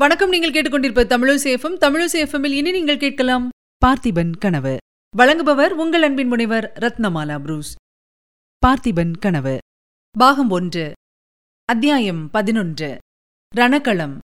வணக்கம் நீங்கள் கேட்டுக்கொண்டிருப்ப தமிழசேஃபம் தமிழசேஃபமில் இனி நீங்கள் கேட்கலாம் பார்த்திபன் கனவு. வழங்குபவர் உங்கள் அன்பின் முனைவர் ரத்னமாலா புரூஸ். பார்த்திபன் கனவு. பாகம் ஒன்று. அத்தியாயம் பதினொன்று. ரணகளம்.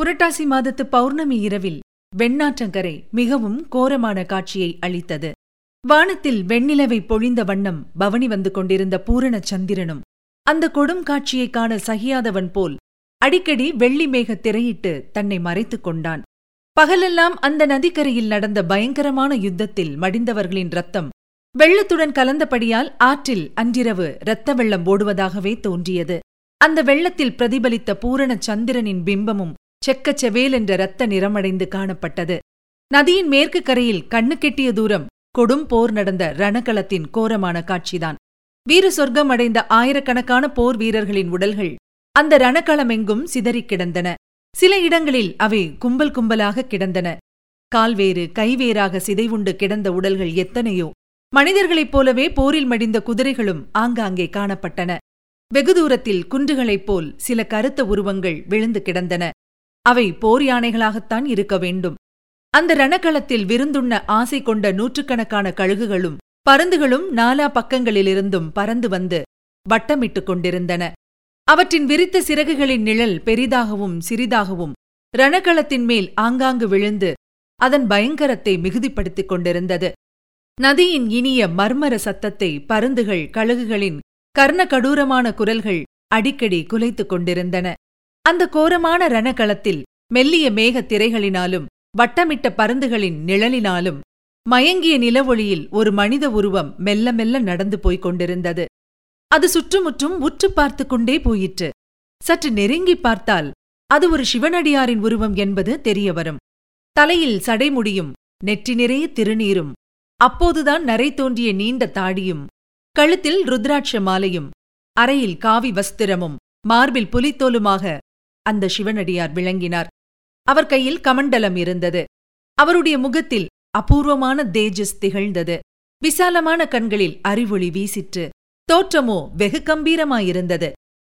புரட்டாசி மாதத்து பௌர்ணமி இரவில் வெண்ணாற்றங்கரை மிகவும் கோரமான காட்சியை அளித்தது. வானத்தில் வெண்ணிலவை பொழிந்த வண்ணம் பவனி வந்து கொண்டிருந்த பூரண சந்திரனும் அந்த கொடும் காட்சியைக் காண சகியாதவன் போல் அடிக்கடி வெள்ளி மேகத் திரையிட்டு தன்னை மறைத்துக் கொண்டான். பகலெல்லாம் அந்த நதிக்கரையில் நடந்த பயங்கரமான யுத்தத்தில் மடிந்தவர்களின் ரத்தம் வெள்ளத்துடன் கலந்தபடியால் ஆற்றில் அன்றிரவு இரத்த வெள்ளம் ஓடுவதாகவே தோன்றியது. அந்த வெள்ளத்தில் பிரதிபலித்த பூரண சந்திரனின் பிம்பமும் செக்கச் செவேலென்ற இரத்த நிறமடைந்து காணப்பட்டது. நதியின் மேற்கு கரையில் கண்ணு கெட்டிய தூரம் கொடும் போர் நடந்த ரணகளத்தின் கோரமான காட்சிதான். வீர சொர்க்கம் அடைந்த ஆயிரக்கணக்கான போர் வீரர்களின் உடல்கள் அந்த ரணக்களமெங்கும் சிதறிக் கிடந்தன. சில இடங்களில் அவை கும்பல் கும்பலாக கிடந்தன. கால்வேறு கைவேறாக சிதைவுண்டு கிடந்த உடல்கள் எத்தனையோ. மனிதர்களைப் போலவே போரில் மடிந்த குதிரைகளும் ஆங்காங்கே காணப்பட்டன. வெகு தூரத்தில் குன்றுகளைப் போல் சில கருத்த உருவங்கள் விழுந்து கிடந்தன. அவை போர் யானைகளாகத்தான் இருக்க வேண்டும். அந்த ரணக்களத்தில் விருந்துண்ண ஆசை கொண்ட நூற்றுக்கணக்கான கழுகுகளும் பருந்துகளும் நாலா பக்கங்களிலிருந்தும் பறந்து வந்து வட்டமிட்டுக் கொண்டிருந்தன. அவற்றின் விரித்த சிறகுகளின் நிழல் பெரிதாகவும் சிறிதாகவும் ரணகளத்தின் மேல் ஆங்காங்கு விழுந்து அதன் பயங்கரத்தை மிகுதிப்படுத்திக் கொண்டிருந்தது. நதியின் இனிய மர்மர சத்தத்தை பருந்துகள் கழுகுகளின் கர்ணகடூரமான குரல்கள் அடிக்கடி குலைத்துக் கொண்டிருந்தன. அந்த கோரமான ரணகளத்தில் மெல்லிய மேகத் திரைகளினாலும் வட்டமிட்ட பருந்துகளின் நிழலினாலும் மயங்கிய நிலவொளியில் ஒரு மனித உருவம் மெல்ல மெல்ல நடந்து போய்க் கொண்டிருந்தது. அது சுற்றுமுற்றும் உற்று பார்த்து கொண்டே போயிற்று. சற்று நெருங்கி பார்த்தால் அது ஒரு சிவனடியாரின் உருவம் என்பது தெரிய வரும் தலையில் சடைமுடியும் நெற்றி நிறைய திருநீரும் அப்போதுதான் நரை தோன்றிய நீண்ட தாடியும் கழுத்தில் ருத்ராட்ச மாலையும் அறையில் காவி வஸ்திரமும் மார்பில் புலித்தோலுமாக அந்த சிவனடியார் விளங்கினார். அவர் கையில் கமண்டலம் இருந்தது. அவருடைய முகத்தில் அபூர்வமான தேஜஸ் திகழ்ந்தது. விசாலமான கண்களில் அறிவொளி வீசிற்று. தோற்றமோ வெகு கம்பீரமாயிருந்தது.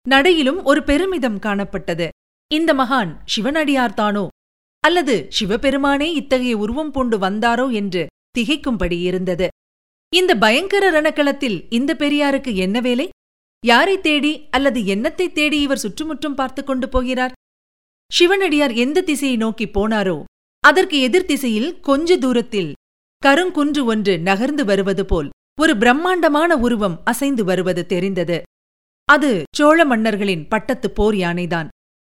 நடையிலும் ஒரு பெருமிதம் காணப்பட்டது. இந்த மகான் சிவனடியார்தானோ அல்லது சிவபெருமானே இத்தகைய உருவம் பூண்டு வந்தாரோ என்று திகைக்கும்படி இருந்தது. இந்த பயங்கர ரணக்களத்தில் இந்த பெரியாருக்கு என்ன வேலை? யாரைத் தேடி அல்லது என்னத்தைத் தேடி இவர் சுற்றுமுற்றும் பார்த்துக் கொண்டு போகிறார்? சிவனடியார் எந்த திசையை நோக்கிப் போனாரோ அதற்கு எதிர் திசையில் கொஞ்ச தூரத்தில் கருங்குன்று ஒன்று நகர்ந்து வருவது போல் ஒரு பிரம்மாண்டமான உருவம் அசைந்து வருவது தெரிந்தது. அது சோழ மன்னர்களின் பட்டத்து போர் யானைதான்.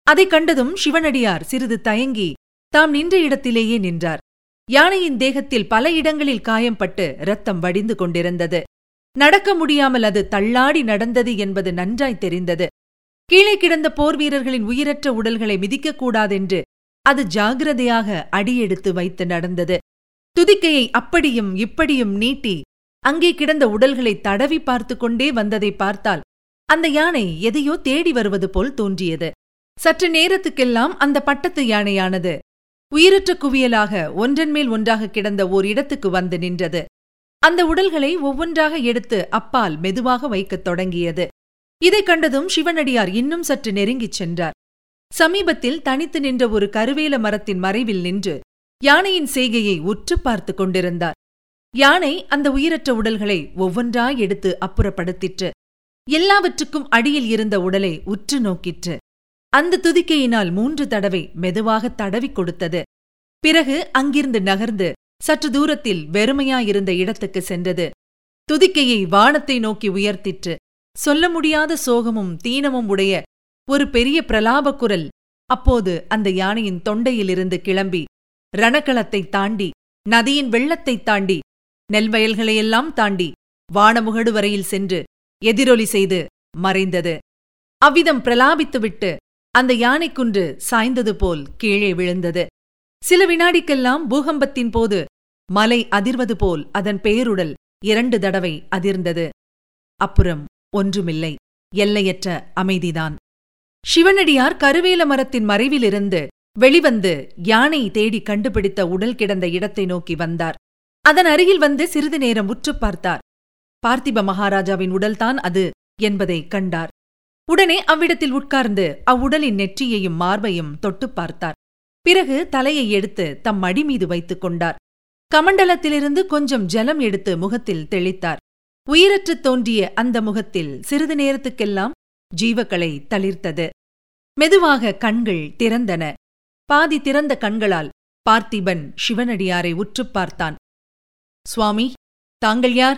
அதைக் கண்டதும் சிவனடியார் சிறிது தயங்கி தாம் நின்ற இடத்திலேயே நின்றார். யானையின் தேகத்தில் பல இடங்களில் காயம்பட்டு ரத்தம் வடிந்து கொண்டிருந்தது. நடக்க முடியாமல் அது தள்ளாடி நடந்தது என்பது நன்றாய் தெரிந்தது. கீழே கிடந்த போர் வீரர்களின் உயிரற்ற உடல்களை மிதிக்கக்கூடாதென்று அது ஜாகிரதையாக அடியெடுத்து வைத்து நடந்தது. துதிக்கையை அப்படியும் இப்படியும் நீட்டி அங்கே கிடந்த உடல்களை தடவி பார்த்து கொண்டே வந்ததை பார்த்தால் அந்த யானை எதையோ தேடி வருவது போல் தோன்றியது. சற்று நேரத்துக்கெல்லாம் அந்த பட்டத்து யானையானது உயிரற்ற குவியலாக ஒன்றன் மேல் ஒன்றாக கிடந்த ஓர் இடத்துக்கு வந்து நின்றது. அந்த உடல்களை ஒவ்வொன்றாக எடுத்து அப்பால் மெதுவாக வைக்கத் தொடங்கியது. இதைக் கண்டதும் சிவனடியார் இன்னும் சற்று நெருங்கிச் சென்றார். சமீபத்தில் தனித்து நின்ற ஒரு கருவேல மரத்தின் மறைவில் நின்று யானையின் செய்கையை உற்று பார்த்து கொண்டிருந்தார். யானை அந்த உயிரற்ற உடல்களை ஒவ்வொன்றாய் எடுத்து அப்புறப்படுத்திற்று. எல்லாவற்றுக்கும் அடியில் இருந்த உடலை உற்று நோக்கிற்று. அந்த துதிக்கையினால் மூன்று தடவை மெதுவாக தடவிக் கொடுத்தது. பிறகு அங்கிருந்து நகர்ந்து சற்று தூரத்தில் வெறுமையாயிருந்த இடத்துக்கு சென்றது. துதிக்கையை வானத்தை நோக்கி உயர்த்திற்று. சொல்ல முடியாத சோகமும் தீனமும் உடைய ஒரு பெரிய பிரலாப குரல் அப்போது அந்த யானையின் தொண்டையிலிருந்து கிளம்பி ரணக்களத்தைத் தாண்டி நதியின் வெள்ளத்தைத் தாண்டி நெல்வயல்களையெல்லாம் தாண்டி வானமுகடு வரையில் சென்று எதிரொலி செய்து மறைந்தது. அவ்விதம் பிரலாபித்துவிட்டு அந்த யானைக்குன்று சாய்ந்தது போல் கீழே விழுந்தது. சில வினாடிக்கெல்லாம் பூகம்பத்தின் போது மலை அதிர்வது போல் அதன் பெயருடல் இரண்டு தடவை அதிர்ந்தது. அப்புறம் ஒன்றுமில்லை. எல்லையற்ற அமைதிதான். சிவனடியார் கருவேல மரத்தின் மறைவிலிருந்து வெளிவந்து யானை தேடி கண்டுபிடித்த உடல் கிடந்த இடத்தை நோக்கி வந்தார். அதன் அருகில் வந்து சிறிது நேரம் உற்றுப் பார்த்தார். பார்த்திப மகாராஜாவின் உடல்தான் அது என்பதை கண்டார். உடனே அவ்விடத்தில் உட்கார்ந்து அவ்வுடலின் நெற்றியையும் மார்பையும் தொட்டுப் பார்த்தார். பிறகு தலையை எடுத்து தம் மடி மீது வைத்துக் கொண்டார். கமண்டலத்திலிருந்து கொஞ்சம் ஜலம் எடுத்து முகத்தில் தெளித்தார். உயிரற்றுத் தோன்றிய அந்த முகத்தில் சிறிது நேரத்துக்கெல்லாம் ஜீவக்களை தளிர்த்தது. மெதுவாக கண்கள் திறந்தன. பாதி திறந்த கண்களால் பார்த்திபன் சிவனடியாரை உற்றுப் பார்த்தான். சுவாமி தாங்கள் யார்?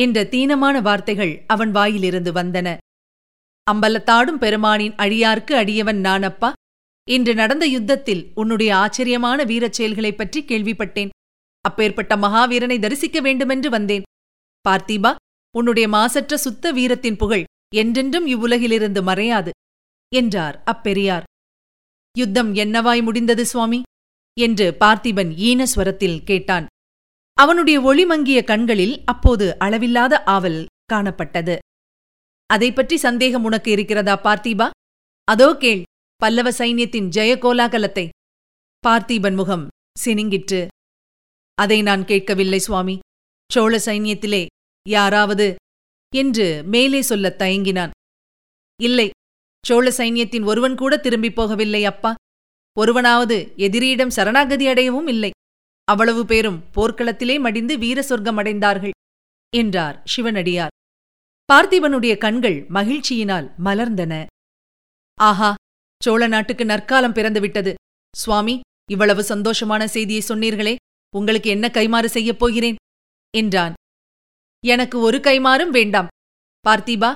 என்ற தீனமான வார்த்தைகள் அவன் வாயிலிருந்து வந்தன. அம்பலத்தாடும் பெருமானின் அடியார்க்கு அடியவன் நானப்பா? இன்று நடந்த யுத்தத்தில் உன்னுடைய ஆச்சரியமான வீரச் செயல்களைப் பற்றி கேள்விப்பட்டேன். அப்பேற்பட்ட மகாவீரனை தரிசிக்க வேண்டுமென்று வந்தேன். பார்த்தீபா உன்னுடைய மாசற்ற சுத்த வீரத்தின் புகழ் என்றென்றும் இவ்வுலகிலிருந்து மறையாது என்றார் அப்பெரியார். யுத்தம் என்னவாய் முடிந்தது சுவாமி? என்று பார்த்திபன் ஈனஸ்வரத்தில் கேட்டான். அவனுடைய ஒளிமங்கிய கண்களில் அப்போது அளவில்லாத ஆவல் காணப்பட்டது. அதை பற்றி சந்தேகம் உனக்கு இருக்கிறதா பார்த்தீபா? அதோ கேள் பல்லவ சைன்யத்தின் ஜெய கோலாகலத்தை. பார்த்தீபன் முகம் சினிங்கிற்று அதை நான் கேட்கவில்லை சுவாமி. சோழ சைன்யத்திலே யாராவது என்று மேலே சொல்லத் தயங்கினான். இல்லை சோழ சைன்யத்தின் ஒருவன் கூட திரும்பிப் போகவில்லை அப்பா. ஒருவனாவது எதிரியிடம் சரணாகதி அடையவும் இல்லை. அவ்வளவு பேரும் போர்க்களத்திலே மடிந்து வீர சொர்க்கம் அடைந்தார்கள் என்றார் சிவனடியார். பார்த்திபனுடைய கண்கள் மகிழ்ச்சியினால் மலர்ந்தன. ஆஹா சோழ நாட்டுக்கு நற்காலம் பிறந்துவிட்டது. சுவாமி இவ்வளவு சந்தோஷமான செய்தியை சொன்னீர்களே உங்களுக்கு என்ன கைமாறு செய்யப் போகிறேன்? என்றான். எனக்கு ஒரு கைமாறும் வேண்டாம். பார்த்திபா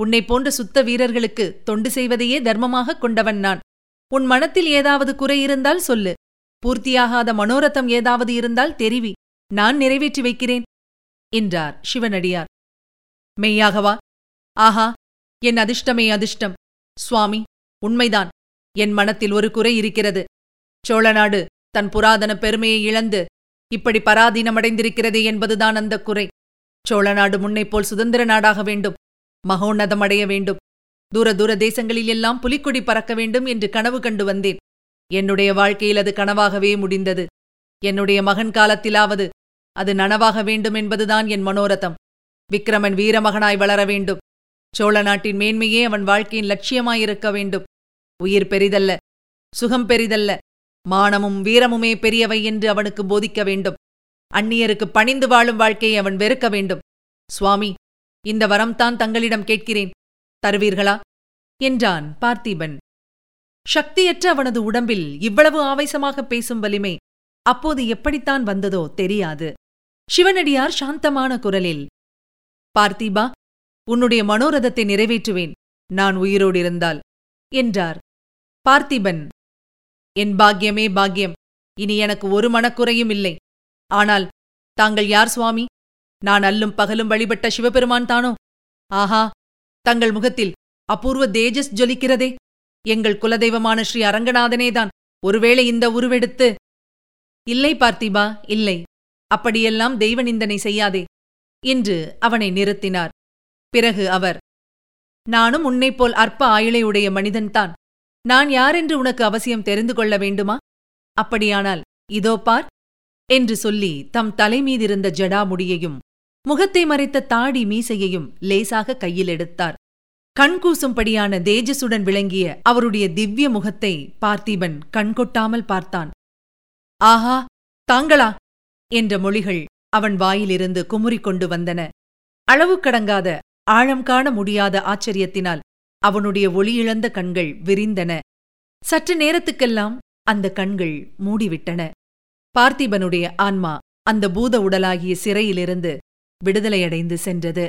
உன்னை போன்ற சுத்த வீரர்களுக்கு தொண்டு செய்வதையே தர்மமாகக் கொண்டவன் நான். உன் மனத்தில் ஏதாவது குறை இருந்தால் சொல்லு. பூர்த்தியாகாத மனோரதம் ஏதாவது இருந்தால் தெரிவி நான் நிறைவேற்றி வைக்கிறேன் என்றார் சிவனடியார். மெய்யாகவா? ஆஹா என் அதிர்ஷ்டமே அதிர்ஷ்டம். சுவாமி உண்மைதான். என் மனத்தில் ஒரு குறை இருக்கிறது. சோழநாடு தன் புராதன பெருமையை இழந்து இப்படி பராதீனமடைந்திருக்கிறதே என்பதுதான் அந்த குறை. சோழநாடு முன்னைப்போல் சுதந்திர நாடாக வேண்டும். மகோன்னதம் அடைய வேண்டும். தூர தூர தேசங்களில் எல்லாம் புலிக்கொடி பறக்க வேண்டும் என்று கனவு கண்டு வந்தேன். என்னுடைய வாழ்க்கையில் அது கனவாகவே முடிந்தது. என்னுடைய மகன் காலத்திலாவது அது நனவாக வேண்டும் என்பதுதான் என் மனோரதம். விக்ரமன் வீரமகனாய் வளர வேண்டும். சோழ நாட்டின் மேன்மையே அவன் வாழ்க்கையின் லட்சியமாயிருக்க வேண்டும். உயிர் பெரிதல்ல சுகம் பெரிதல்ல மானமும் வீரமுமே பெரியவை என்று அவனுக்கு போதிக்க வேண்டும். அந்நியருக்கு பணிந்து வாழும் வாழ்க்கையை அவன் வெறுக்க வேண்டும். சுவாமி இந்த வரம்தான் தங்களிடம் கேட்கிறேன். தருவீர்களா? என்றான் பார்த்திபன். சக்தியற்ற அவனது உடம்பில் இவ்வளவு ஆவேசமாக பேசும் வலிமை அப்போது எப்படித்தான் வந்ததோ தெரியாது. சிவனடியார் சாந்தமான குரலில் பார்த்திபா உன்னுடைய மனோரதத்தை நிறைவேற்றுவேன். நான் உயிரோடு இருந்தால் என்றார். பார்த்திபன் என் பாக்கியமே பாக்கியம். இனி எனக்கு ஒரு மனக்குறையும் இல்லை. ஆனால் தாங்கள் யார் சுவாமி? நான் அல்லும் பகலும் வழிபட்ட சிவபெருமான் தானோ? ஆஹா தங்கள் முகத்தில் அபூர்வ தேஜஸ் ஜொலிக்கிறதே. எங்கள் குலதெய்வமான ஸ்ரீ அரங்கநாதனேதான் ஒருவேளை இந்த உருவெடுத்து. இல்லை பார்த்திபா இல்லை. அப்படியெல்லாம் தெய்வ நிந்தனை செய்யாதே. என்று அவனை நிறுத்தினார். பிறகு அவர் நானும் உன்னைப்போல் அற்ப ஆயுளையுடைய மனிதன்தான் நான் யாரென்று உனக்கு அவசியம் தெரிந்து கொள்ள வேண்டுமா? அப்படியானால் இதோ பார் என்று சொல்லி தம் தலைமீதிருந்த ஜடாமுடியையும் முகத்தை மறைத்த தாடி மீசையையும் லேசாக கையில் எடுத்தார். கண்கூசும்படியான தேஜசுடன் விளங்கிய அவருடைய திவ்ய முகத்தை பார்த்திபன் கண்கொட்டாமல் பார்த்தான். ஆஹா தாங்களா? என்ற மொழிகள் அவன் வாயிலிருந்து குமுறிக் கொண்டு வந்தன. அளவு கடங்காத ஆழம் காண முடியாத ஆச்சரியத்தினால் அவனுடைய ஒளியிழந்த கண்கள் விரிந்தன. சற்று நேரத்துக்கெல்லாம் அந்த கண்கள் மூடிவிட்டன. பார்த்திபனுடைய ஆன்மா அந்த பூத உடலாகிய சிறையிலிருந்து விடுதலையடைந்து சென்றது.